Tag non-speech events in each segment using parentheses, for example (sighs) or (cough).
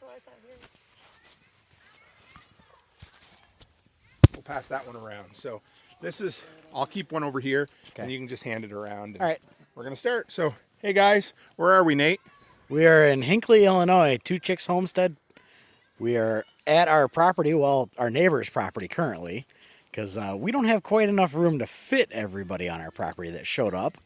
That's what I said here. We'll pass that one around. So this is, I'll keep one over here and you can just hand it around. and All right. We're going to start. So, hey guys, where are we, Nate? We are in Hinckley, Illinois, Two Chicks Homestead. We are at our property, well, our neighbor's property currently, because uh, we don't have quite enough room to fit everybody on our property that showed up.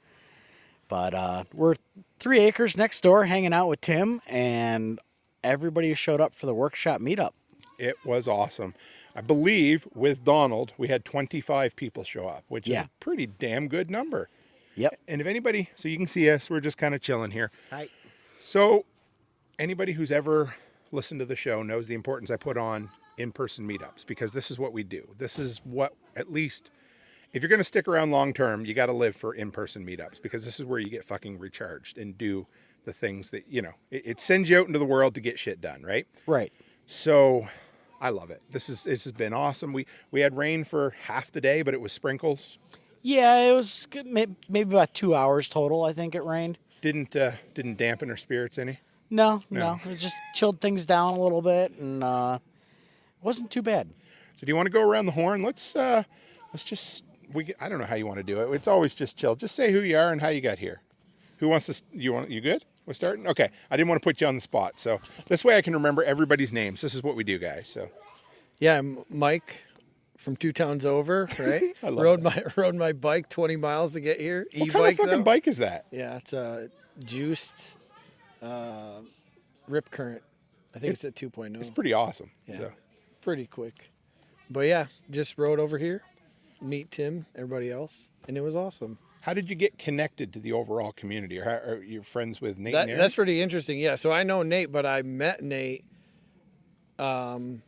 But uh, we're three acres next door hanging out with Tim and everybody who showed up for the workshop meetup. It was awesome. I believe with Donald, we had 25 people show up, which is a pretty damn good number. Yep. And if anybody, so you can see us, we're just kind of chilling here. Hi. So, anybody who's ever listened to the show knows the importance I put on in person meetups because this is what we do. This is what, at least, if you're going to stick around long term, you got to live for in person meetups because this is where you get fucking recharged and do the things that, you know, it, it sends you out into the world to get shit done, right? Right. So, I love it. This is this has been awesome. We we had rain for half the day, but it was sprinkles. Yeah, it was good, maybe about two hours total, I think it rained. Didn't uh, didn't dampen our spirits any. No, No. no, it just chilled things down a little bit and uh, it wasn't too bad. So do you want to go around the horn? Let's uh let's just we I don't know how you want to do it. It's always just chill. Just say who you are and how you got here. Who wants to you want you good? We're starting? Okay. I didn't want to put you on the spot. So this way I can remember everybody's names. This is what we do, guys. So Yeah, I'm Mike from two towns over, (laughs) right? I love rode my (laughs) rode my bike 20 miles to get here. what E-bike kind of fucking though. bike is that? Yeah, it's a juiced uh, rip current. I think it's, at 2.0. It's pretty awesome. Yeah. So pretty quick. But yeah, just rode over here, meet Tim, everybody else, and it was awesome. How did you get connected to the overall community? Or how, are you friends with Nate That, that's pretty interesting. Yeah, so I know Nate, but I met Nate um,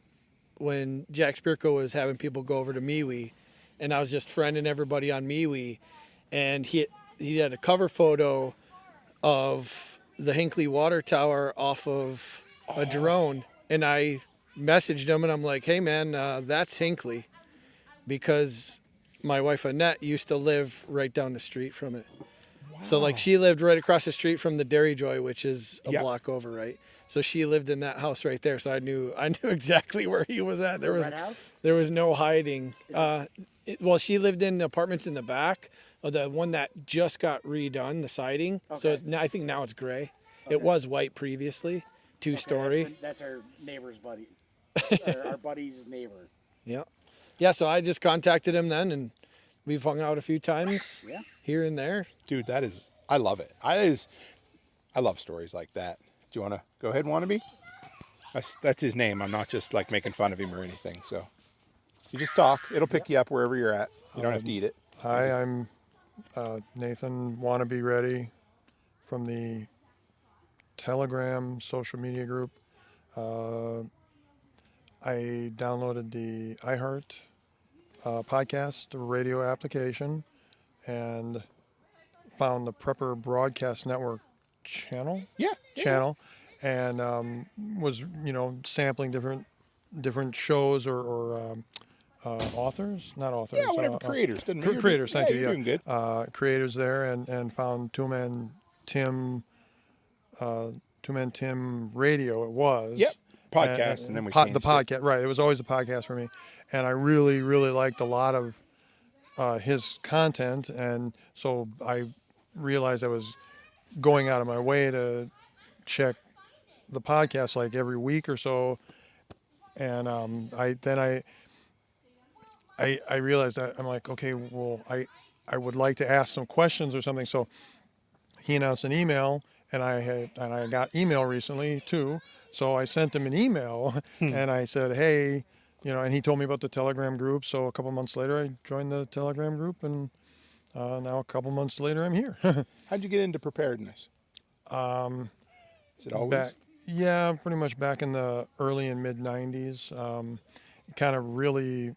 when Jack Spirko was having people go over to MeWe, and I was just friending everybody on MeWe, and he he had a cover photo of the Hinckley Water Tower off of a drone, and I messaged him and I'm like, "Hey man, uh, that's Hinckley," because my wife Annette used to live right down the street from it. So like she lived right across the street from the Dairy Joy, which is a Yeah. block over, right? So she lived in that house right there. So I knew I (laughs) knew exactly where he was at. There was there was no hiding. Uh, it, well, she lived in the apartments in the back of the one that just got redone, the siding. So Okay. it's, I think now it's gray. It was white previously, two story. That's, our neighbor's buddy. (laughs) our buddy's neighbor. Yeah, yeah. So I just contacted him then, and we've hung out a few times (sighs) Yeah. here and there. Dude, that is I love it. I is I love stories like that. Do you want to go ahead, wannabe? That's that's his name. I'm not just like making fun of him or anything. So you just talk. It'll pick you up wherever you're at. You don't have to eat it. Hi, I'm uh, Nathan Wannabe Ready from the Telegram social media group. Uh, I downloaded the iHeart uh, podcast radio application and found the Prepper Broadcast Network channel Yeah. channel and um, was you know sampling different different shows or, or um, uh, authors not authors Yeah, whatever. uh, uh, creators. Cre- matter. creators, thank yeah, you. You're yeah, doing good. Uh, creators there, and and found Toolman Tim, uh, Toolman Tim Radio. It was. Yep. Podcast, and then we po- the it. podcast. Right. It was always a podcast for me, and I really, really liked a lot of uh, his content, and so I realized I was going out of my way to check the podcast like every week or so, and um, I then I I, I realized that I'm like, okay, well, I, I would like to ask some questions or something. So he announced an email, and I had and I got email recently too. So I sent him an email, (laughs) and I said, hey, you know, and he told me about the Telegram group. So a couple months later, I joined the Telegram group, and uh, now a couple months later, I'm here. (laughs) How'd you get into preparedness? um, Is it always? back, yeah, pretty much back in the early and mid '90s. Um, kind of really,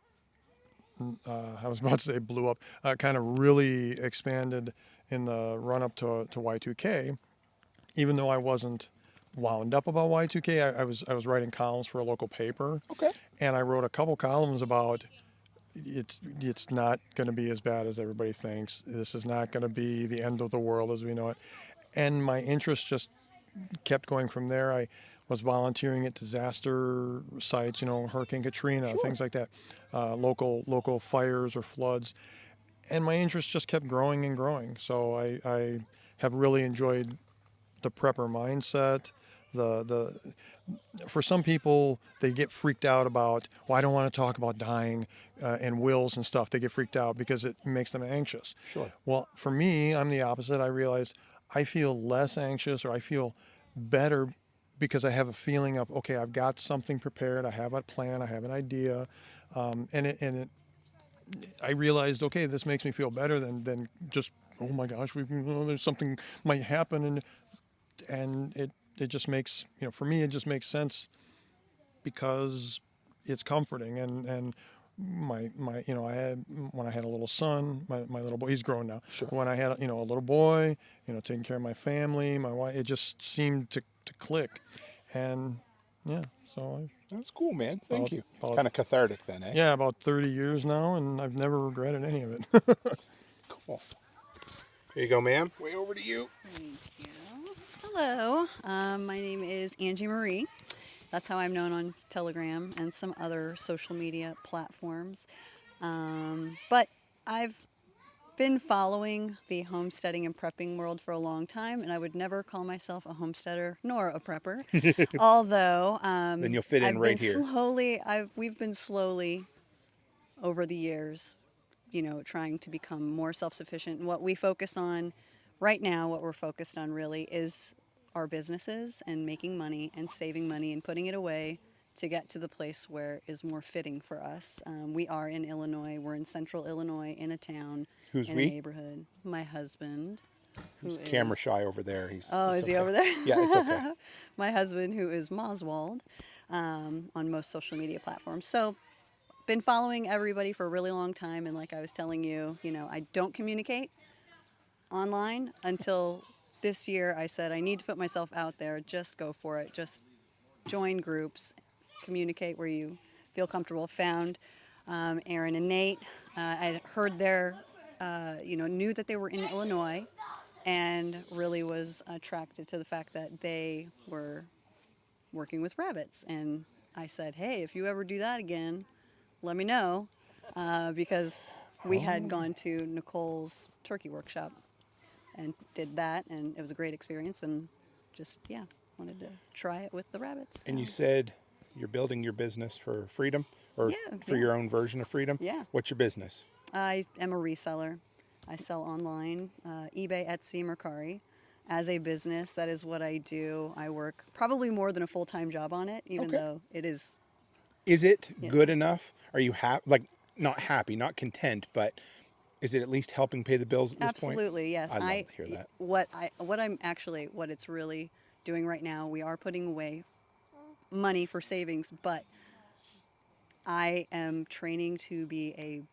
uh, (laughs) I was about to say blew up. Uh, kind of really expanded in the run up to to Y2K. Even though I wasn't wound up about Y2K, I, I was I was writing columns for a local paper, Okay. and I wrote a couple columns about it's it's not going to be as bad as everybody thinks. This is not going to be the end of the world as we know it. And my interest just kept going from there. I was volunteering at disaster sites, you know, Hurricane Katrina, things like that, uh, local local fires or floods, and my interest just kept growing and growing. So I, I have really enjoyed the prepper mindset. The the for some people they get freaked out about well I don't want to talk about dying uh, and wills and stuff. They get freaked out because it makes them anxious. Sure. Well, for me, I'm the opposite. I realized I feel less anxious or I feel better because I have a feeling of okay, I've got something prepared. I have a plan. I have an idea, um, and it and it. I realized okay, this makes me feel better than than just oh my gosh, we oh, there's something might happen and and it it just makes you know for me it just makes sense because it's comforting and and my my you know I had when I had a little son my, my little boy he's grown now Sure. when I had you know a little boy you know taking care of my family my wife it just seemed to, to click and yeah so I, That's cool, man. Thank About- you. about- Kind of cathartic then, eh? yeah about 30 years now and I've never regretted any of it (laughs) Cool. Here you go, ma'am. Way over to you. Thank you. Hello, um, my name is Angie Marie. That's how I'm known on Telegram and some other social media platforms. Um, but I've been following the homesteading and prepping world for a long time, and I would never call myself a homesteader nor a prepper. (laughs) Although, um, Then you'll fit in I've right here. Slowly, I've we've been slowly over the years, you know, trying to become more self-sufficient. And what we focus on right now, what we're focused on really is our businesses and making money and saving money and putting it away to get to the place where is more fitting for us. Um, we are in Illinois. We're in central Illinois in a town Who's in we? a neighborhood. My husband. who He's camera is- shy over there. He's. Oh, is he over there? Yeah, it's okay. (laughs) my husband, who is Moswald, um, on most social media platforms. So, been following everybody for a really long time, and like I was telling you, you know, I don't communicate online until this year. I said I need to put myself out there. Just go for it. Just join groups, communicate where you feel comfortable. Found um, Erin and Nate. Uh, I heard their, uh, you know, knew that they were in Illinois, and really was attracted to the fact that they were working with rabbits. And I said, hey, if you ever do that again, let me know, uh, because we had gone to Nicole's turkey workshop and did that, and it was a great experience. And just yeah, wanted to try it with the rabbits. And you said you're building your business for freedom or Yeah, for yeah. your own version of freedom. Yeah. What's your business? I am a reseller. I sell online, uh, eBay, Etsy, Mercari. As a business, that is what I do. I work probably more than a full time job on it, even Okay. though it is. Is it good enough? Are you happy? Like not happy, not content, but is it at least helping pay the bills at this point? Absolutely, yes. I love to hear that. What I what I'm actually what it's really doing right now. We are putting away money for savings, but I am training to be a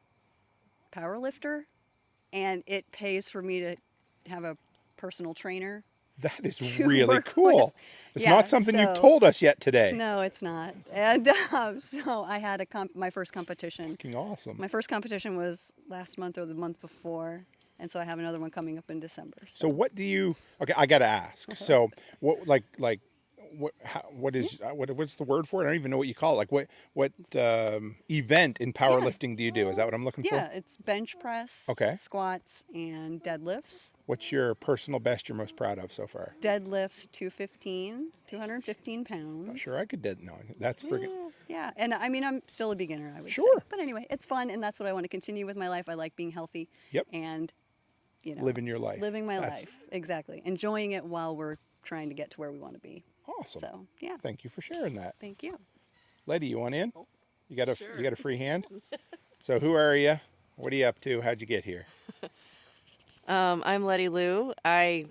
power lifter, and it pays for me to have a personal trainer. That is (laughs) really cool. with. It's Yeah, not something you've told us yet today. No, it's not. And um, (laughs) so I had a comp- my first competition. Fucking awesome. My first competition was last month or the month before, and so I have another one coming up in December. So what do you? Okay, I gotta ask. Uh-huh. So (laughs) what, like, like, what? How, what is? uh, What, what's the word for it? I don't even know what you call it. Like, what, what um, event in powerlifting do you do? Is that what I'm looking Yeah, for? Yeah, it's bench press, Okay. squats, and deadlifts. What's your personal best you're most proud of so far? Deadlifts 215, 215 pounds. Not sure I could dead. No, that's freaking. Yeah, and I mean I'm still a beginner, I would Sure. say. But anyway, it's fun, and that's what I want to continue with my life. I like being healthy. Yep. And you know, Living your life. living my That's life exactly, enjoying it while we're trying to get to where we want to be. Awesome. So yeah, Thank you for sharing that, thank you. lady. You want in? Oh, You got a you got a free hand. (laughs) so who are you? What are you up to? How'd you get here? (laughs) Um, I'm Letty Lou. I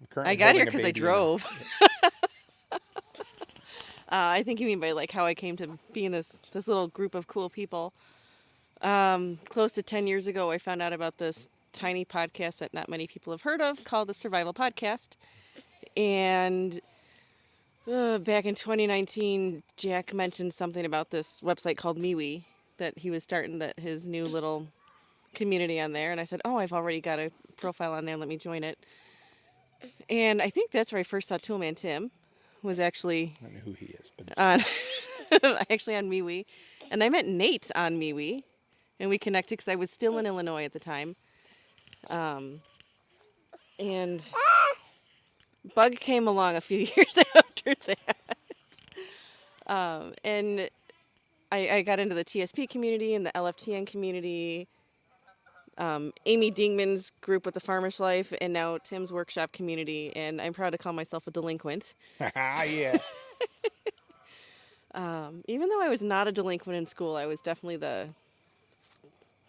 I'm currently I got here a because I baby in a- drove. (laughs) uh, I think you mean by like how I came to be in this this little group of cool people. Um, close to ten years ago, I found out about this tiny podcast that not many people have heard of called the Survival Podcast, and uh, back in 2019, Jack mentioned something about this website called MeWe that he was starting that his new little community on there, and I said, "Oh, I've already got a profile on there. Let me join it." And I think that's where I first saw Toolman Tim was actually I don't know who he is, but it's on (laughs) actually on MeWe, and I met Nate on MeWe, and we connected because I was still in Illinois at the time. Um, and Bug came along a few (laughs) years after that, um, and I, I got into the TSP community and the LFTN community. Um, Amy Dingmann's group with the Farmer's Life, and now Tim's workshop community, and I'm proud to call myself a delinquent. (laughs) yeah. (laughs) Um, even though I was not a delinquent in school, I was definitely the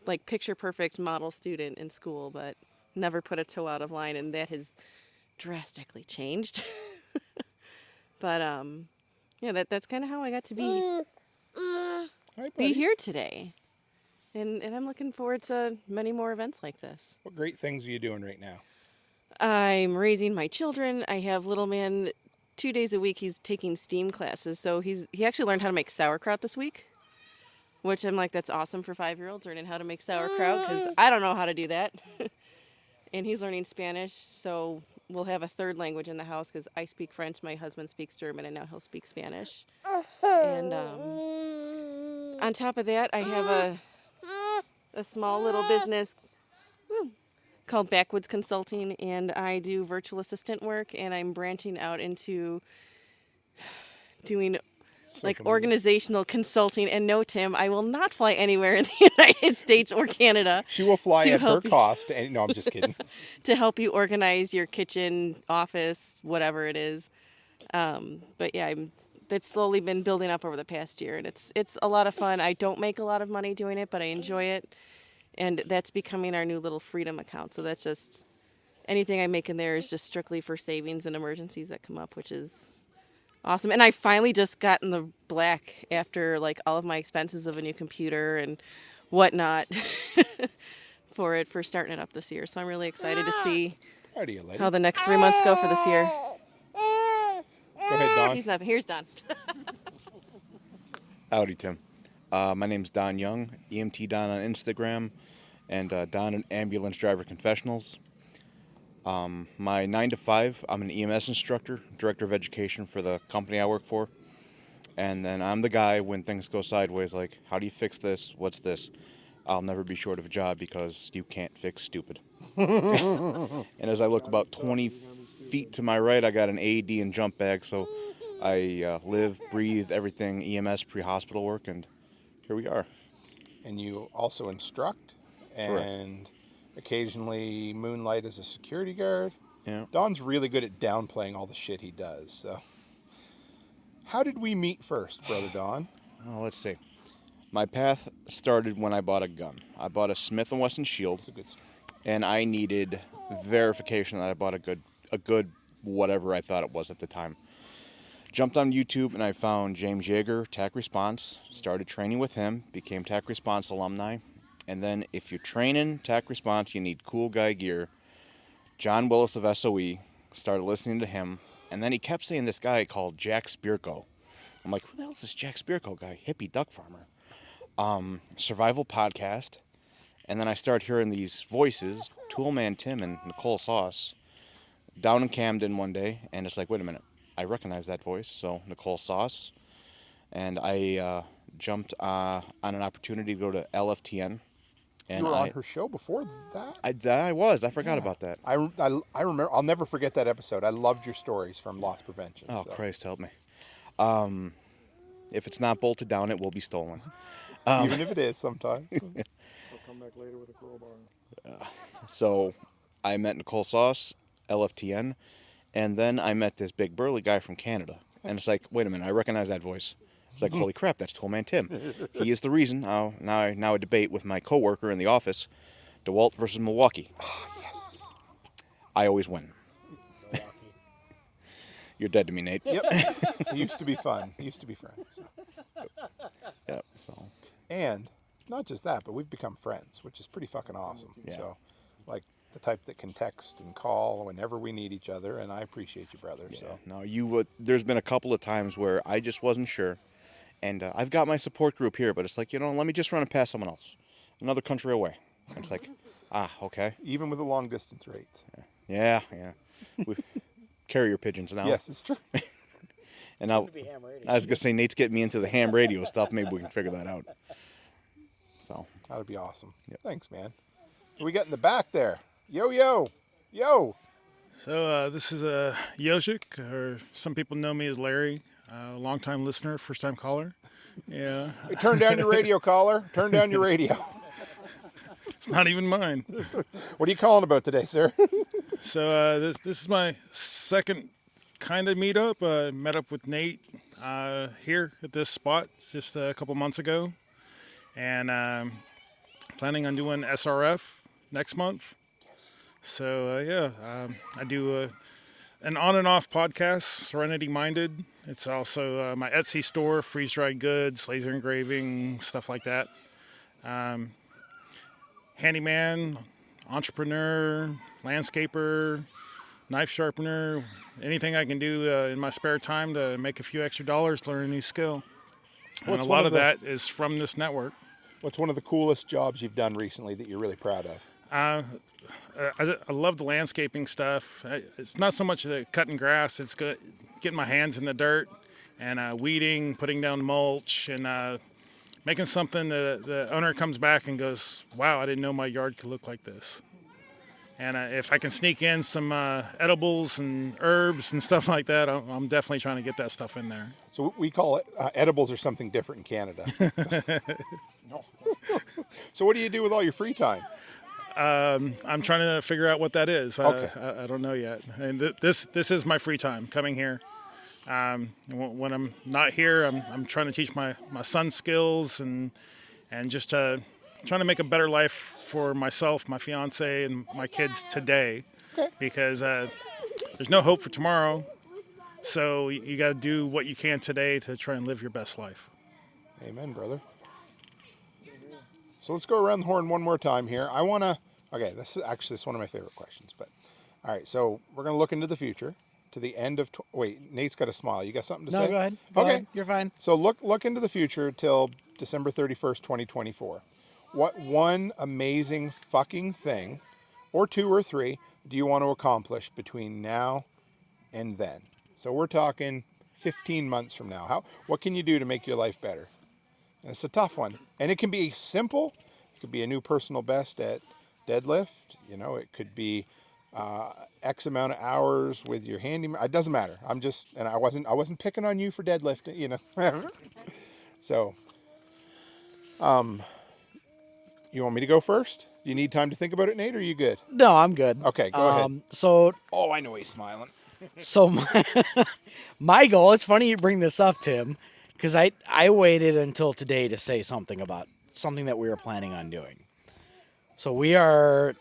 like picture perfect model student in school, but never put a toe out of line, and that has drastically changed. (laughs) but um, yeah, that that's kind of how I got to be Hi, be here today, and and I'm looking forward to many more events like this. What great things are you doing right now? I'm raising my children. I have little man two days a week. He's taking STEAM classes, so he's he actually learned how to make sauerkraut this week, which I'm like, that's awesome for five year olds learning how to make sauerkraut because I don't know how to do that. (laughs) and he's learning Spanish, so we'll have a third language in the house because I speak French, my husband speaks German, and now he'll speak Spanish. And um, on top of that, I have a a small little business called Backwoods Consulting, and I do virtual assistant work, and I'm branching out into doing like organizational consulting. And no, Tim, I will not fly anywhere in the (laughs) United States or Canada She will fly at her you. cost. And no, I'm just kidding. (laughs) to help you organize your kitchen, office, whatever it is. Um, but yeah, I'm, that's slowly been building up over the past year, and it's it's a lot of fun. I don't make a lot of money doing it, but I enjoy it, and that's becoming our new little freedom account. So that's just anything I make in there is just strictly for savings and emergencies that come up, which is awesome. And I finally just got in the black after like all of my expenses of a new computer and whatnot (laughs) for it for starting it up this year. So I'm really excited to see How do you, lady? how the next three months go for this year. Go ahead, Don. He's not. Here's Don. (laughs) Howdy, Tim. Uh, my name's Don Young, EMT Don on Instagram, and uh, Don at Ambulance Driver Confessionals. Um, my 9 to 5, I'm an EMS instructor, Director of Education for the company I work for. And then I'm the guy when things go sideways, like, how do you fix this? What's this? I'll never be short of a job because you can't fix stupid. (laughs) and as I look about 20 feet to my right, I got an AED and jump bag, so I uh, live, breathe everything EMS pre hospital work, and here we are. and you also instruct and occasionally moonlight as a security guard. Yeah. Don's really good at downplaying all the shit he does. So, how did we meet first, brother Don? Oh, let's see. My path started when I bought a gun. I bought a Smith and Wesson Shield, It's a good story. and I needed verification that I bought a good, a good whatever I thought it was at the time. Jumped on YouTube and I found James Yeager, TAC Response. Started training with him. Became TAC Response alumni. And then, if you're training TAC Response, you need cool guy gear. John Willis of SOE. Started listening to him, and then he kept saying this guy called Jack Spirko. I'm like, who the hell is this Jack Spirko guy? Hippie duck farmer. Um, survival podcast. And then I start hearing these voices, Toolman Tim and Nicole Sauce, down in Camden one day, and it's like, wait a minute, I recognize that voice. So Nicole Sauce, and I uh, jumped uh, on an opportunity to go to LFTN, and you were I, on her show before that. I, I was, I forgot about that. I, I, I remember. I'll never forget that episode. I loved your stories from loss prevention. Oh so. Christ, help me. Um, if it's not bolted down, it will be stolen. Even if it is sometimes. (laughs) Later with a crowbar. So I met Nicole Sauce, LFTN, and then I met this big burly guy from Canada. And it's like, wait a minute, I recognize that voice. It's like, holy crap, that's Toolman Tim. He is the reason. Now, now, I, now I debate with my coworker in the office, DeWalt versus Milwaukee. Ah, yes. I always win. (laughs) You're dead to me, Nate. Yep. (laughs) it used to be fun. It used to be friends. Yeah. So And not just that, but we've become friends, which is pretty fucking awesome. Yeah. So, like the type that can text and call whenever we need each other, and I appreciate you, brother. Yeah. So, No, you would. There's been a couple of times where I just wasn't sure, and uh, I've got my support group here, but it's like you know, let me just run it past someone else, another country away. And it's like, (laughs) ah, okay, even with the long distance rates. yeah, yeah. We, (laughs) carrier pigeons now. Yes, it's true. (laughs) And I, I was gonna say Nate's getting me into the ham radio stuff. Maybe we can figure that out. So That'd be awesome. Thanks, man. What we got in the back there? Yo, yo, yo. So uh, this is uh, Yoshik, or some people know me as Larry, uh, longtime listener, first time caller. Yeah, turn down your radio caller. Turn down your radio. (laughs) it's not even mine. What are you calling about today, sir? (laughs) So uh, this this is my second kind of meetup. I met up with Nate uh, here at this spot just a couple months ago, and um, planning on doing SRF next month. So uh, yeah, um, I do uh, an on and off podcast, Serenity Minded. It's also uh, my Etsy store, freeze dried goods, laser engraving, stuff like that. Um, handyman, entrepreneur, landscaper, knife sharpener, anything I can do uh, in my spare time to make a few extra dollars, learn a new skill. And a lot of of the- that is from this network. What's one of the coolest jobs you've done recently that you're really proud of? Uh, I, I love the landscaping stuff. It's not so much the cutting grass; it's good, getting my hands in the dirt and uh, weeding, putting down mulch, and uh, making something that the owner comes back and goes, "Wow, I didn't know my yard could look like this." And uh, if I can sneak in some uh, edibles and herbs and stuff like that, I'm, I'm definitely trying to get that stuff in there. So we call it uh, edibles or something different in Canada. (laughs) (laughs) no. (laughs) so what do you do with all your free time? I'm trying to figure out what that is. Okay. Uh, I, I don't know yet. And th- this this is my free time coming here. Um, when I'm not here, I'm, I'm trying to teach my, my son skills and and just uh, trying to make a better life for myself, my fiance, and my kids today. Okay. Because uh, there's no hope for tomorrow. So you got to do what you can today to try and live your best life. Amen, brother. So let's go around the horn one more time here. I want to. Okay, this is actually this is one of my favorite questions. But all right, so we're going to look into the future, to the end of. Wait, Nate's got a smile. You got something to No, say? go ahead. Go okay, ahead. You're fine. So look look into the future till December thirty first, twenty twenty four. What one amazing fucking thing, or two or three, do you want to accomplish between now and then? So we're talking fifteen months from now. How? What can you do to make your life better? It's a tough one. And it can be simple. It could be a new personal best at deadlift. You know, it could be uh, X amount of hours with your handyman. It doesn't matter. I'm just, and I wasn't, I wasn't picking on you for deadlifting. You know. (laughs) so, um, you want me to go first? Do you need time to think about it, Nate? Or are you good? No, I'm good. Okay, go ahead. Um, so Oh, I know he's smiling. So (laughs) my (laughs) my goal. It's funny you bring this up, Tim, because I I waited until today to say something about something that we were planning on doing. So we are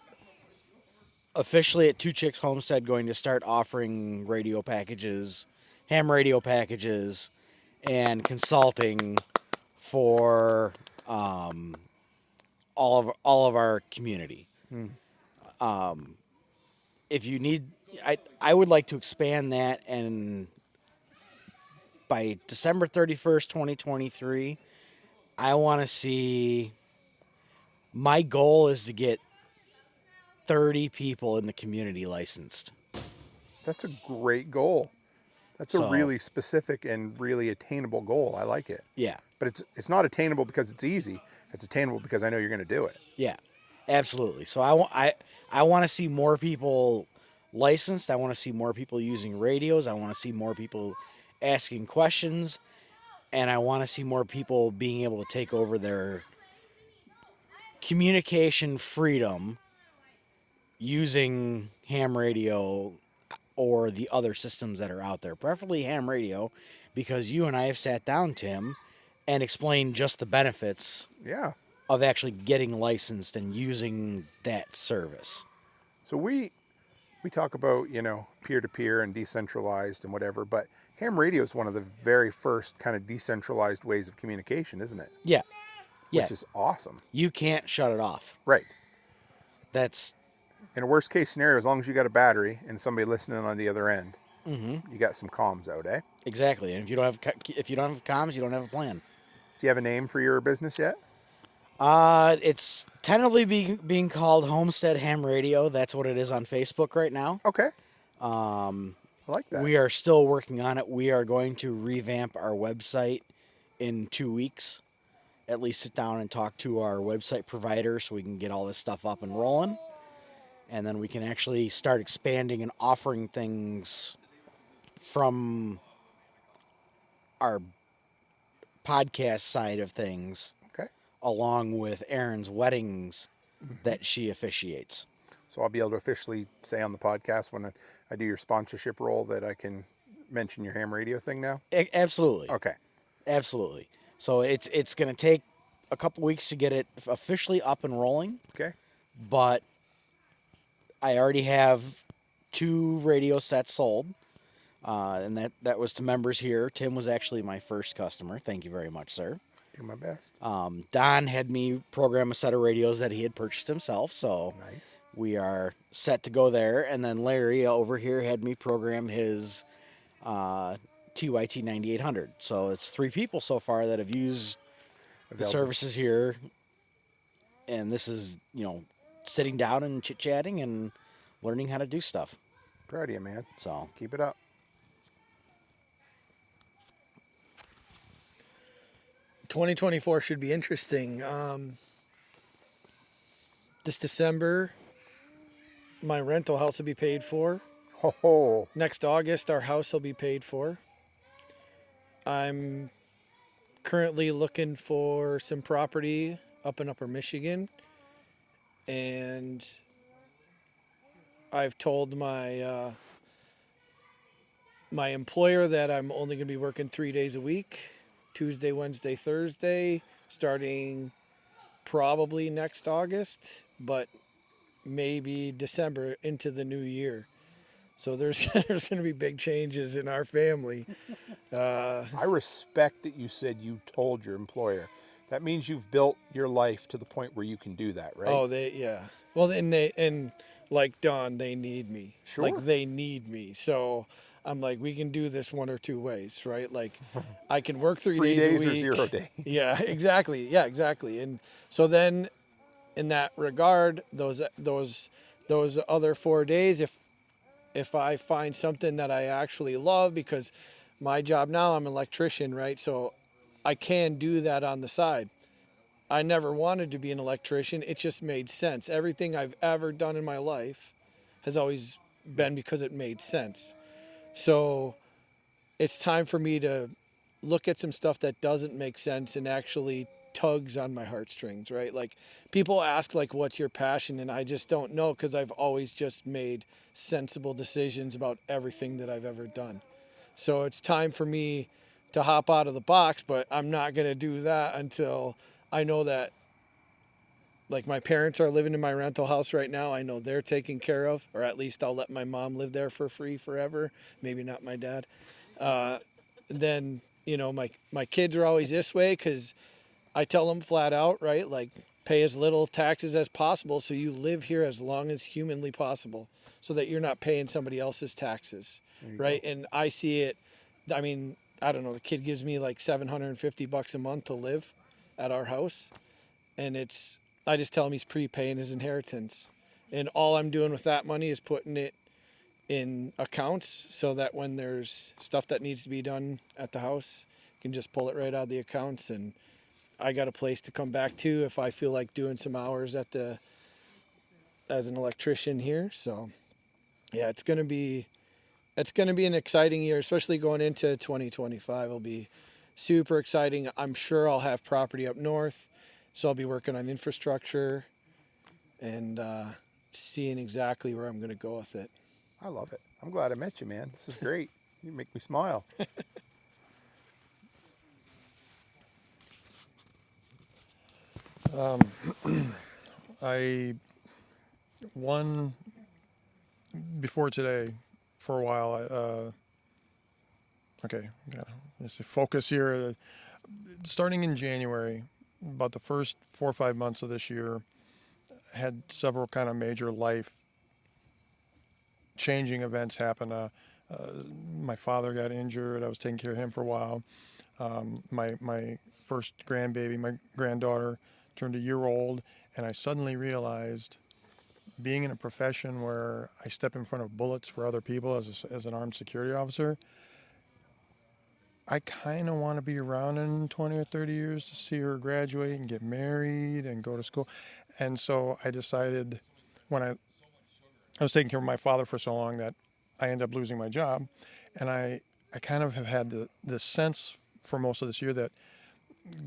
officially at Two Chicks Homestead going to start offering radio packages, ham radio packages, and consulting for um, all of all of our community if you need I I would like to expand that and by December 31st, 2023, I want to see my goal is to get 30 people in the community licensed. That's a great goal. That's So- a really specific and really attainable goal. I like it. Yeah. But it's it's not attainable because it's easy. It's attainable because I know you're going to do it. Yeah. Absolutely. So I want I I want to see more people licensed. I want to see more people using radios. I want to see more people asking questions and I want to see more people being able to take over their communication freedom using ham radio or the other systems that are out there, preferably ham radio, because you and I have sat down, Tim, and explained just the benefits Yeah. of actually getting licensed and using that service. So we we talk about you know peer to peer and decentralized and whatever, but ham radio is one of the very first kind of decentralized ways of communication, isn't it? Yeah. Yeah. Which is awesome. you can't shut it off. Right. That's In a worst case scenario, as long as you got a battery and somebody listening on the other end, Mm-hmm. you got some comms out, eh? exactly. And if you don't have if you don't have comms, you don't have a plan. Do you have a name for your business yet? Uh, it's tentatively being being called Homestead Ham Radio. That's what it is on Facebook right now. Okay. Um, I like that. We are still working on it. We are going to revamp our website in two weeks. At least sit down and talk to our website provider so we can get all this stuff up and rolling. And then we can actually start expanding and offering things from our podcast side of things okay. along with Erin's weddings that she officiates. So I'll be able to officially say on the podcast when I, I do your sponsorship role that I can mention your ham radio thing now. A- absolutely. Okay. Absolutely. So it's it's going to take a couple weeks to get it officially up and rolling, Okay. but I already have two radio sets sold, uh, and that that was to members here. Tim was actually my first customer. Thank you very much, sir. Do my best. Um, Don had me program a set of radios that he had purchased himself, so Nice. we are set to go there. And then Larry over here had me program his uh, TYT 9800. So it's three people so far that have used the services here. And this is, you know, sitting down and chit chatting and learning how to do stuff. Proud of you, man. So Keep it up. Twenty twenty four should be interesting. Um, this December, my rental house will be paid for. Ho. Next August, our house will be paid for. I'm currently looking for some property up in Upper Michigan, and I've told my uh, my employer that I'm only going to be working three days a week, Tuesday, Wednesday, Thursday, starting probably next August, but maybe December into the new year. So there's (laughs) there's going to be big changes in our family. (laughs) Uh, I respect that you said you told your employer. That means you've built your life to the point where you can do that, right? Oh, they yeah. Well, and they and like Don, they need me. Sure. Like they need me. So I'm like, we can do this one or two ways, right? Like, (laughs) I can work three, Three days, days a or zero (laughs) days. Yeah, exactly. Yeah, exactly. And so then, in that regard, those those those other four days, if if I find something that I actually love, because my job now, I'm an electrician, right? So I can do that on the side. I never wanted to be an electrician. It just made sense. Everything I've ever done in my life has always been because it made sense. So it's time for me to look at some stuff that doesn't make sense and actually tugs on my heartstrings, right? Like people ask like what's your passion and I just don't know cuz I've always just made sensible decisions about everything that I've ever done. So it's time for me to hop out of the box, but I'm not going to do that until I know that like my parents are living in my rental house right now. I know they're taken care of, or at least I'll let my mom live there for free forever. Maybe not my dad. Uh, then you know my my kids are always this way because I tell them flat out, right? Like pay as little taxes as possible so you live here as long as humanly possible, so that you're not paying somebody else's taxes, right? And I see it. I mean, I don't know. The kid gives me like 750 bucks a month to live at our house, and it's I just tell him he's prepaying his inheritance, and all I'm doing with that money is putting it in accounts so that when there's stuff that needs to be done at the house, you can just pull it right out of the accounts, and I got a place to come back to if I feel like doing some hours at the as an electrician here. So, yeah, it's gonna be it's gonna be an exciting year, especially going into 2025. It'll be super exciting. I'm sure I'll have property up north. So I'll be working on infrastructure and uh, seeing exactly where I'm going to go with it. I love it. I'm glad I met you, man. This is great. You make me smile. (laughs) (clears throat) I one before today for a while. I, uh, okay, got let's see, focus here. Uh, starting in January, about the first four or five months of this year, had several kind of major life changing events happen. Uh, uh, my father got injured. I was taking care of him for a while. Um, my my first grandbaby, my granddaughter, turned a year old, and I suddenly realized being in a profession where I step in front of bullets for other people as, a, as an armed security officer, I kind of want to be around in 20 or 30 years to see her graduate and get married and go to school. And so I decided when I, I was taking care of my father for so long that I ended up losing my job. And I, I kind of have had the, the sense for most of this year that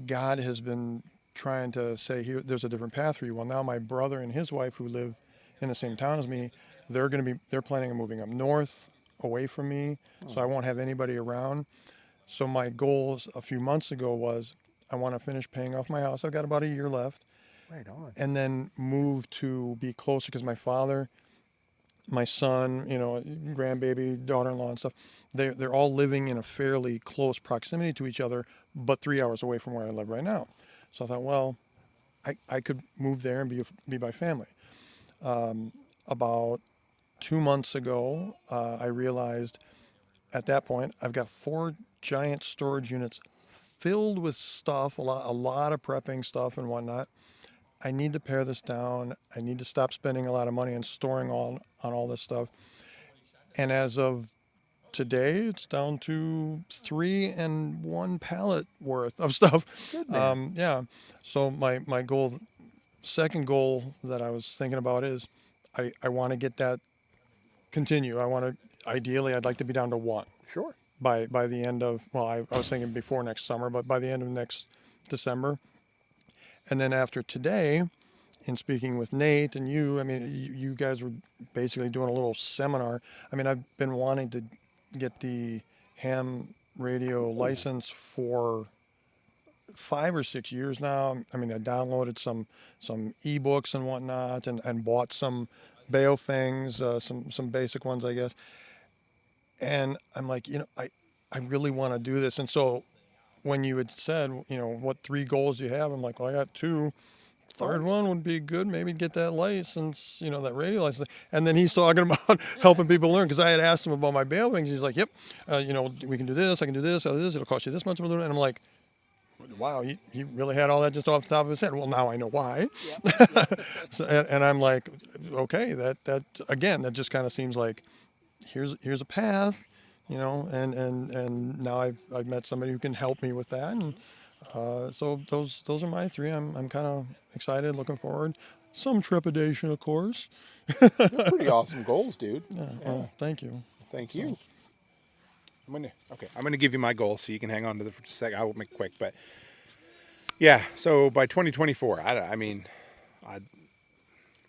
God has been trying to say here there's a different path for you. Well now my brother and his wife who live in the same town as me, they're gonna be they're planning on moving up north away from me. So oh. I won't have anybody around. So my goals a few months ago was I want to finish paying off my house. I've got about a year left. Right on. And then move to be closer because my father, my son, you know, grandbaby, daughter-in-law and stuff, they're, they're all living in a fairly close proximity to each other, but three hours away from where I live right now. So I thought, well, I, I could move there and be, be by family. Um, about two months ago, uh, I realized at that point, I've got four giant storage units filled with stuff, a lot, a lot of prepping stuff and whatnot. I need to pare this down. I need to stop spending a lot of money and storing on on all this stuff. And as of today, it's down to three and one pallet worth of (laughs) stuff. Um, yeah. So my my goal, second goal that I was thinking about is, I I want to get that continue. I want to ideally I'd like to be down to one Sure. By by the end of well I, I was thinking before next summer but by the end of next december. And then after today in speaking with nate and you i mean you, you guys were basically doing a little seminar. I mean i've been wanting to get the ham radio license for five or six years now. I mean i downloaded some some ebooks and whatnot and, and bought some Baofengs, uh, some some basic ones i guess and I'm like, you know, I, I really want to do this. And so when you had said, you know, what three goals do you have? I'm like, well, I got two. Third one would be good, maybe get that license, you know, that radio license. And then he's talking (laughs) about helping people learn because I had asked him about my Baofengs. He's like, yep, uh, you know, we can do this, I can do this, I'll do this, it'll cost you this much. And I'm like, wow, he, he really had all that just off the top of his head. Well, now I know why. (laughs) so, and, and I'm like, okay, that, that, again, that just kind of seems like, here's here's a path, you know, and and and now I've I've met somebody who can help me with that, and uh, so those those are my three. I'm I'm kind of excited, looking forward. Some trepidation, of course. Pretty awesome goals, dude. (laughs) Yeah, Well, thank you. Thank you. I'm gonna okay. I'm gonna give you my goal so you can hang on to the for a second. I will make it quick, but yeah. So by 2024, I, I mean, I,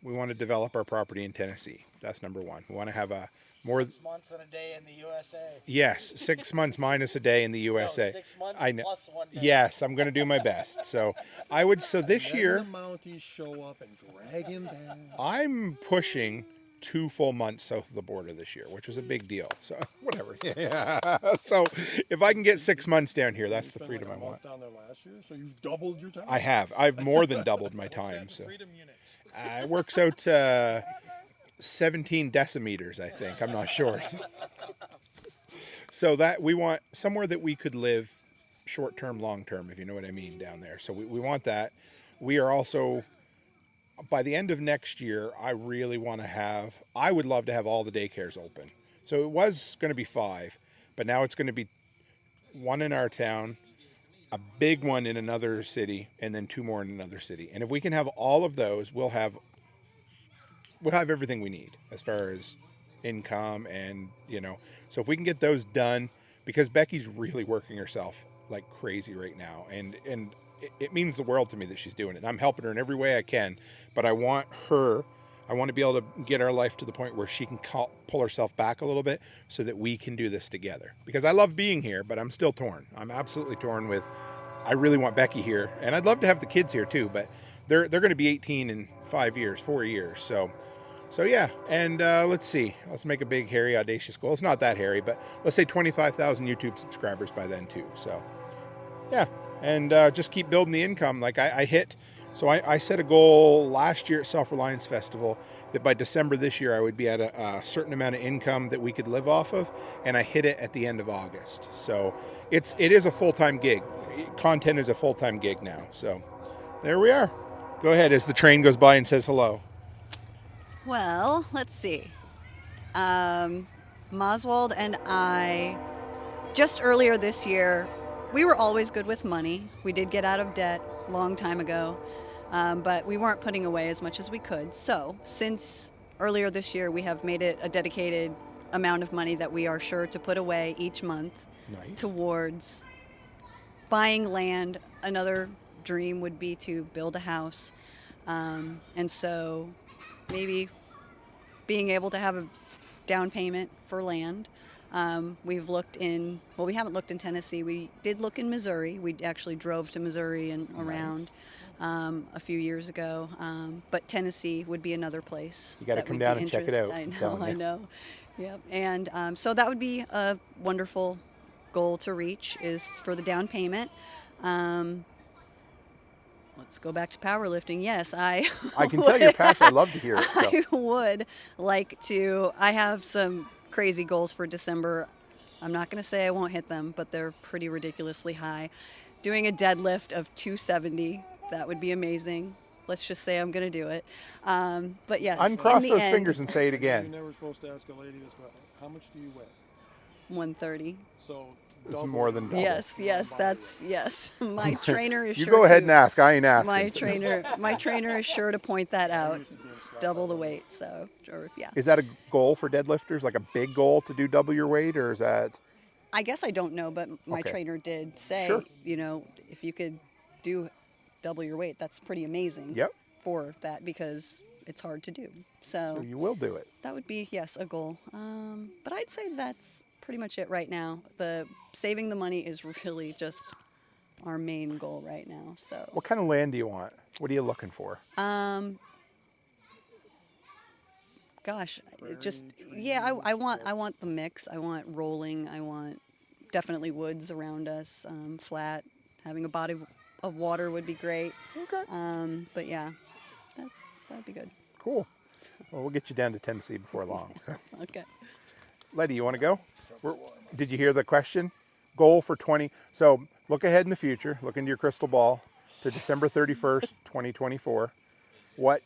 we want to develop our property in Tennessee. That's number one. We want to have a more. months and a day in the USA. Yes, six (laughs) months minus a day in the USA. six months I know. plus one day. Yes, I'm gonna do my best. So I would. So this year. Mounties show up and drag him down. I'm pushing two full months south of the border this year, which was a big deal. So (laughs) whatever. (laughs) Yeah. So if I can get six months down here, that's the freedom I want. down there last year, so you've doubled your time. I have. I've more than doubled my time. So uh, it works out uh, 17 decimeters, I think. I'm not sure. So, so that we want somewhere that we could live short term, long term, if you know what I mean, down there. So we, we want that. We are also by the end of next year, I really want to have, I would love to have all the daycares open. So it was going to be five, but now it's going to be one in our town, a big one in another city, and then two more in another city. And if we can have all of those, we'll have we'll have everything we need as far as income and you know. So if we can get those done, because Becky's really working herself like crazy right now, and and it, it means the world to me that she's doing it. I'm helping her in every way I can, but I want her. I want to be able to get our life to the point where she can call, pull herself back a little bit so that we can do this together. Because I love being here, but I'm still torn. I'm absolutely torn with. I really want Becky here, and I'd love to have the kids here too, but they're they're going to be 18 in five years, four years. So, so yeah. And uh, let's see. Let's make a big, hairy, audacious goal. It's not that hairy, but let's say 25,000 YouTube subscribers by then too. So, yeah, and uh, just keep building the income. Like I, I hit. So I, I set a goal last year at Self Reliance Festival that by December this year I would be at a, a certain amount of income that we could live off of, and I hit it at the end of August. So it's it is a full time gig. Content is a full time gig now. So there we are. Go ahead as the train goes by and says hello. Well, let's see. Um, Moswald and I, just earlier this year, we were always good with money. We did get out of debt a long time ago, um, but we weren't putting away as much as we could. So, since earlier this year, we have made it a dedicated amount of money that we are sure to put away each month Nice. towards buying land. Another dream would be to build a house. Um, and so maybe being able to have a down payment for land. Um, we've looked in, well, we haven't looked in Tennessee. We did look in Missouri. We actually drove to Missouri and around um, a few years ago. Um, but Tennessee would be another place. You gotta come we'd be down and check it out, I know, I know. Yep. And um, so that would be a wonderful goal to reach is for the down payment. Let's go back to powerlifting. Yes, I. I can tell your (laughs) passion. I love to hear it. So. I would like to. I have some crazy goals for December. I'm not going to say I won't hit them, but they're pretty ridiculously high. Doing a deadlift of 270, that would be amazing. Let's just say I'm going to do it. Um, but yes, Uncross those end, fingers and say it again. You're never supposed to ask a lady this, but how much do you weigh? 130. So It's double more than double. Yes, yes, that's yes. (laughs) My (laughs) trainer is. Sure. You sure go ahead to- and ask. I ain't asking. My trainer, my trainer is sure to point that (laughs) out. Double the weight, so or yeah. Is that a goal for deadlifters? Like a big goal to do double your weight, or is that? I guess I don't know, but my Okay. trainer did say, Sure. you know, if you could do double your weight, that's pretty amazing. Yep. For that because it's hard to do. So, So you will do it. that would be yes a goal. Um, but I'd say that's pretty much it right now. The saving the money is really just our main goal right now. So What kind of land do you want? What are you looking for? Um, gosh, it just yeah, I, I want I want the mix. I want rolling. I want definitely woods around us, um, flat. Having a body of water would be great. Okay. Um, but yeah, that that'd be good. Cool. Well, we'll get you down to Tennessee before long. So, (laughs) Okay. Letty, you want to go? We're, did you hear the question? Goal for 20. So look ahead in the future. Look into your crystal ball to December 31st, (laughs) 2024. What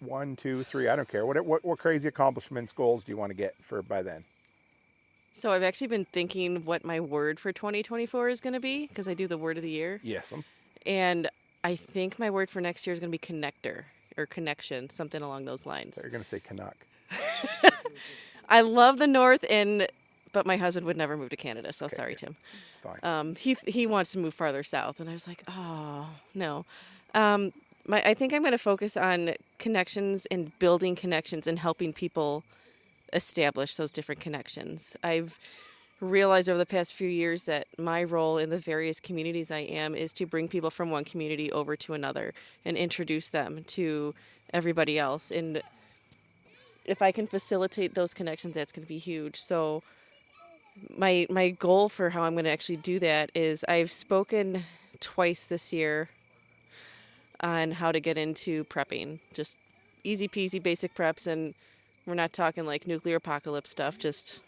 one, two, three? I don't care. What what what crazy accomplishments, goals do you want to get for by then? So I've actually been thinking what my word for 2024 is going to be because I do the word of the year. Yes. um, And I think my word for next year is going to be connector or connection, something along those lines. You're going to say Canuck. (laughs) I love the North, and but my husband would never move to Canada, so sorry, Tim. It's fine. Um, he he wants to move farther south, and I was like, oh no. Um, my I think I'm going to focus on connections and building connections and helping people establish those different connections. I've realized over the past few years that my role in the various communities I am is to bring people from one community over to another and introduce them to everybody else. And if I can facilitate those connections, that's going to be huge. So my my goal for how I'm going to actually do that is I've spoken twice this year on how to get into prepping, just easy peasy basic preps, and we're not talking like nuclear apocalypse stuff, just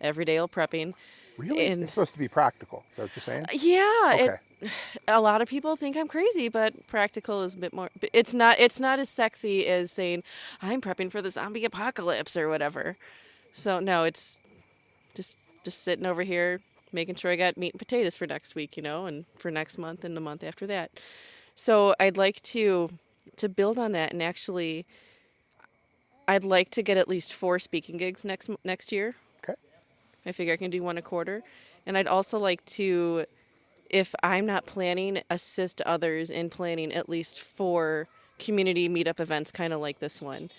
everyday old prepping. really? and- it's supposed to be practical. Is that what you're saying? Uh, yeah, Okay. it, (sighs) a lot of people think I'm crazy, but practical is a bit more. It's not. It's not as sexy as saying I'm prepping for the zombie apocalypse or whatever. So no, it's just just sitting over here making sure I got meat and potatoes for next week, you know, and for next month and the month after that. So I'd like to to build on that and actually I'd like to get at least four speaking gigs next next year. Okay. I figure I can do one a quarter. And I'd also like to, if I'm not planning, assist others in planning at least four community meetup events, kind of like this one.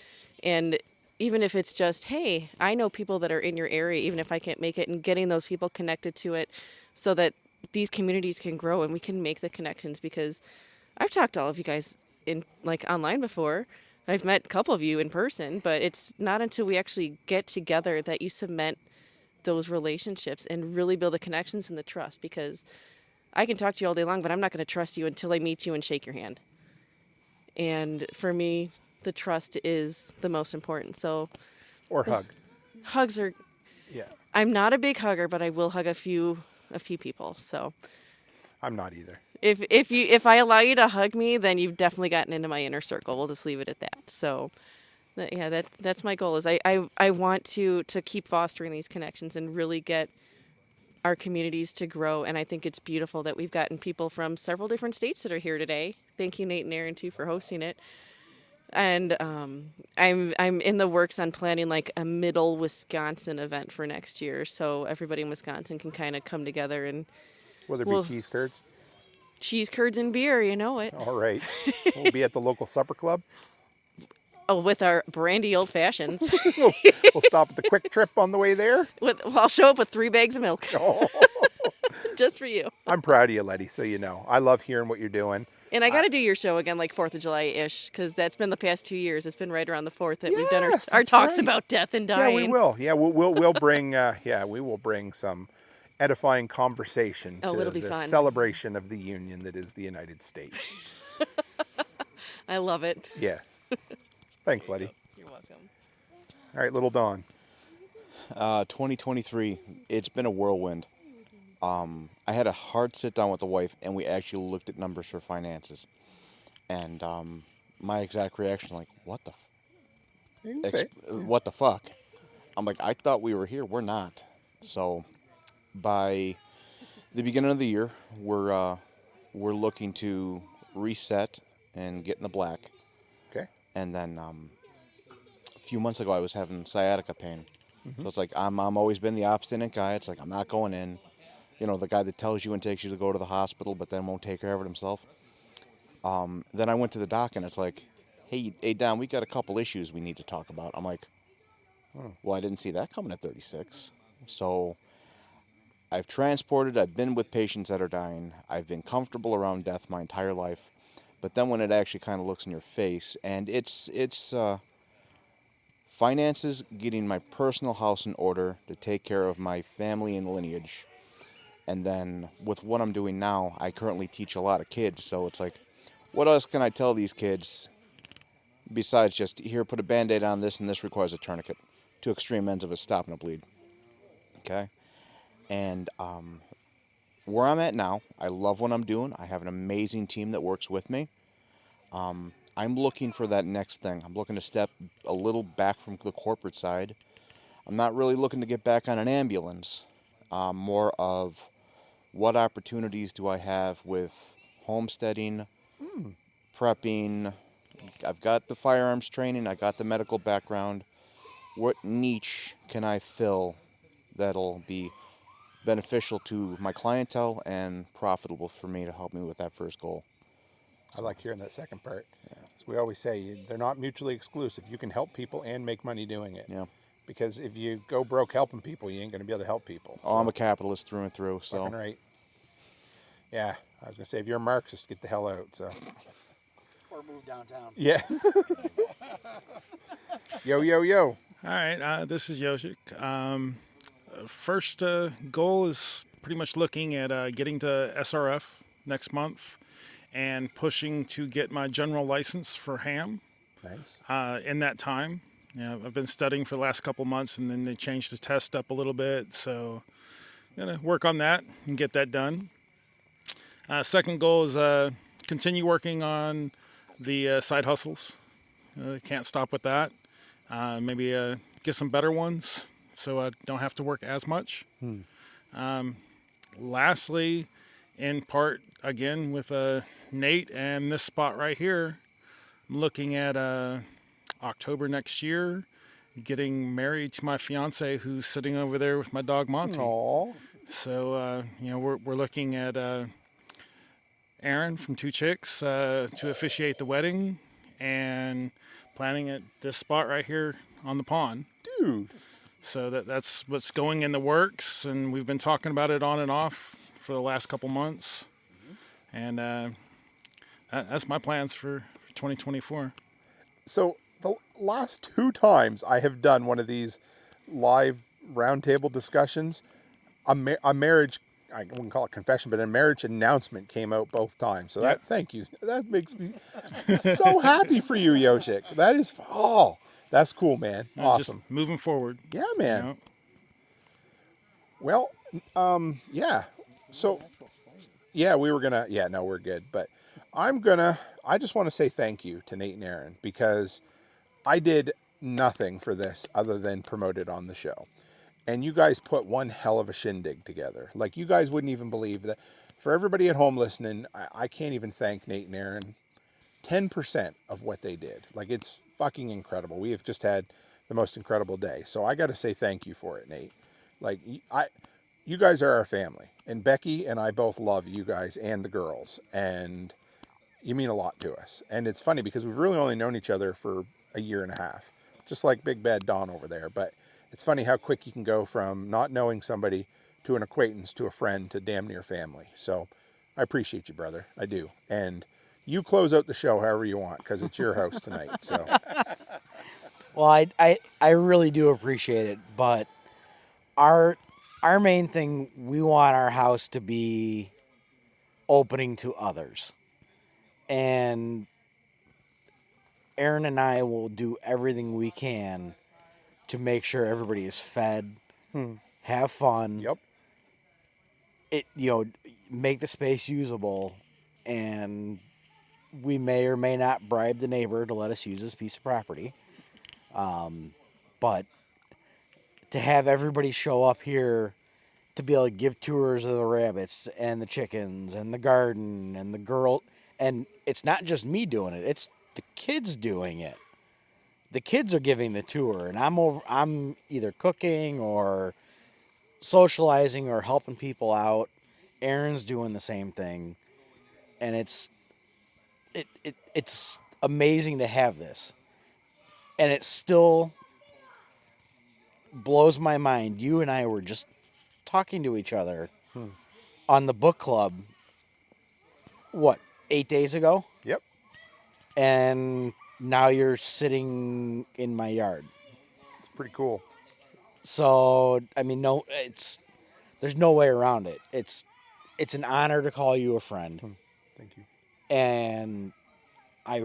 And even if it's just, hey, I know people that are in your area, even if I can't make it, and getting those people connected to it so that these communities can grow and we can make the connections because I've talked to all of you guys in like online before. I've met a couple of you in person, but it's not until we actually get together that you cement those relationships and really build the connections and the trust because I can talk to you all day long, but I'm not going to trust you until I meet you and shake your hand. And for me, the trust is the most important. So Or hug. hugs are Yeah. I'm not a big hugger, but I will hug a few a few people. So I'm not either. if if you if I allow you to hug me, then you've definitely gotten into my inner circle. We'll just leave it at that. So That- yeah, that that's my goal. Is I, I I want to to keep fostering these connections and really get our communities to grow. And I think it's beautiful that we've gotten people from several different states that are here today. Thank you, Nate and Erin, too, for hosting it. And um, I'm I'm in the works on planning like a middle Wisconsin event for next year, so everybody in Wisconsin can kind of come together and Will there Well- be cheese curds? cheese curds and beer. You know it. All right. (laughs) we'll be at the local supper club. Oh, with our brandy old fashions. (laughs) We'll, we'll stop at the Kwik Trip on the way there. (laughs) with well, I'll show up with three bags of milk, Oh, just for you. I'm proud of you, Letty, so you know. I love hearing what you're doing. And I got to do your show again, like Fourth of July ish, because that's been the past two years. It's been right around the fourth that we've done our, our talks right. about death and dying. Yeah, dying. we will. Yeah, we'll we'll, we'll bring uh, (laughs) yeah, we will bring some edifying conversation Oh, to it'll the fun. celebration of the union that is the United States. (laughs) I love it. Yes. (laughs) Thanks, Letty. You're welcome. All right, little Don. Uh, 2023, it's been a whirlwind. Um, I had a hard sit down with the wife, and we actually looked at numbers for finances. And um, my exact reaction, like, what the, f- ex- say what the fuck? I'm like, I thought we were here. We're not. So, by the beginning of the year, we're uh, we're looking to reset and get in the black. Okay. And then um, a few months ago, I was having sciatica pain. So it's like I'm I'm always been the obstinate guy. It's like I'm not going in. You know, the guy that tells you and takes you to go to the hospital, but then won't take care of it himself. Um, then I went to the doc, and it's like, hey, hey, Don, we got a couple issues we need to talk about. I'm like, well, I didn't see that coming at 36. So I've transported, I've been with patients that are dying, I've been comfortable around death my entire life. But then when it actually kind of looks in your face, and it's it's uh, finances, getting my personal house in order to take care of my family and lineage, and then with what I'm doing now, I currently teach a lot of kids. So it's like, what else can I tell these kids besides just here, put a band aid on this, and this requires a tourniquet to extreme ends of a stop and a bleed. Okay? And um, where I'm at now, I love what I'm doing. I have an amazing team that works with me. Um, I'm looking for that next thing. I'm looking to step a little back from the corporate side. I'm not really looking to get back on an ambulance. Um, more of what opportunities do I have with homesteading, hmm. prepping. I've got the firearms training, I got the medical background. What niche can I fill that'll be beneficial to my clientele and profitable for me to help me with that first goal? I like hearing that second part. As we always say, they're not mutually exclusive. You can help people and make money doing it. Yeah. Because if you go broke helping people, you ain't going to be able to help people. Oh, I'm a capitalist through and through, Fucking so right. Yeah, I was gonna say if you're a Marxist, get the hell out. So Or move downtown. yeah. (laughs) yo yo yo. All right, uh, this is Yoshik. Um, first uh, goal is pretty much looking at uh, getting to SRF next month and pushing to get my general license for ham Nice. uh, in that time. You know, I've been studying for the last couple months, and then they changed the test up a little bit, so I'm gonna work on that and get that done. Uh, second goal is uh, continue working on the uh, side hustles. Uh, can't stop with that. Uh, maybe uh, get some better ones so I don't have to work as much. Um, lastly, in part again with uh, Nate and this spot right here, I'm looking at uh, October next year, getting married to my fiance who's sitting over there with my dog Monty. Aw. So uh, you know we're we're looking at uh, Erin from Two Chicks uh, to officiate the wedding, and planning at this spot right here on the pond. Dude. So that that's what's going in the works, and we've been talking about it on and off for the last couple months, and uh, that, that's my plans for 2024. So the last two times I have done one of these live roundtable discussions, a, ma- a marriage. I wouldn't call it confession, but a marriage announcement came out both times. So that, thank you. That makes me so happy for you, Yoshik. That is, oh, that's cool, man. Awesome. Just moving forward. Yeah, you man. know. Well, um, yeah. So, yeah, we were gonna. Yeah, no, we're good. But I'm gonna. I just want to say thank you to Nate and Erin because I did nothing for this other than promote it on the show. And you guys put one hell of a shindig together. Like you guys wouldn't even believe that. For everybody at home listening, I, I can't even thank Nate and Erin 10% of what they did. Like it's fucking incredible. We have just had the most incredible day. So I got to say thank you for it, Nate. Like I you guys are our family. And Becky and I both love you guys and the girls and you mean a lot to us. And it's funny because we've really only known each other for a year and a half. Just like Big Bad Don over there, but it's funny how quick you can go from not knowing somebody to an acquaintance to a friend to damn near family. So I appreciate you, brother. I do. And you close out the show however you want because it's your house tonight. So (laughs) Well, I, I I really do appreciate it, but our our main thing we want our house to be opening to others. And Erin and I will do everything we can to make sure everybody is fed, have fun. yep. It you know make the space usable, and we may or may not bribe the neighbor to let us use this piece of property. Um, but to have everybody show up here to be able to give tours of the rabbits and the chickens and the garden and the girl and it's not just me doing it it's the kids doing it the kids are giving the tour and i'm over i'm either cooking or socializing or helping people out erin's doing the same thing and it's it, it it's amazing to have this and it still blows my mind. You and I were just talking to each other hmm. on the book club. What eight days ago, Yep. and now you're sitting in my yard. It's pretty cool. So I mean, no, it's there's no way around it. It's it's an honor to call you a friend, hmm. Thank you. and I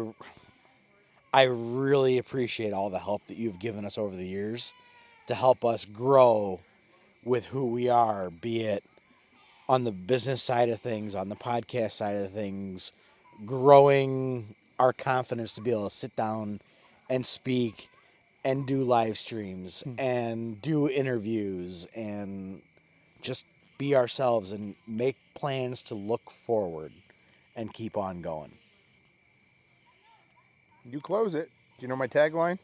I really appreciate all the help that you've given us over the years to help us grow with who we are, be it on the business side of things, on the podcast side of things, growing our confidence to be able to sit down and speak and do live streams hmm. and do interviews and just be ourselves and make plans to look forward and keep on going. You close it. Do you know my tagline?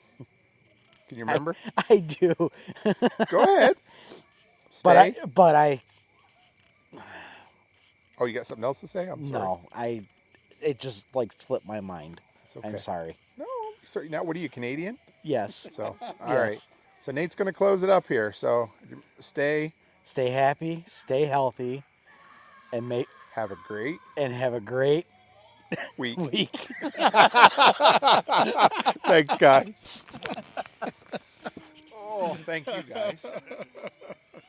Can you remember? (laughs) I do. Go ahead. Stay. (laughs) But I but I oh, you got something else to say? I'm sorry. no, I it just like slipped my mind. Okay. I'm sorry. No, sorry. Now, what are you Canadian? Yes. So, all (laughs) right. Yes. So Nate's going to close it up here. So, stay. Stay happy, stay healthy, and make Have a great and have a great week. (laughs) week. (laughs) Thanks, guys. oh, thank you, guys.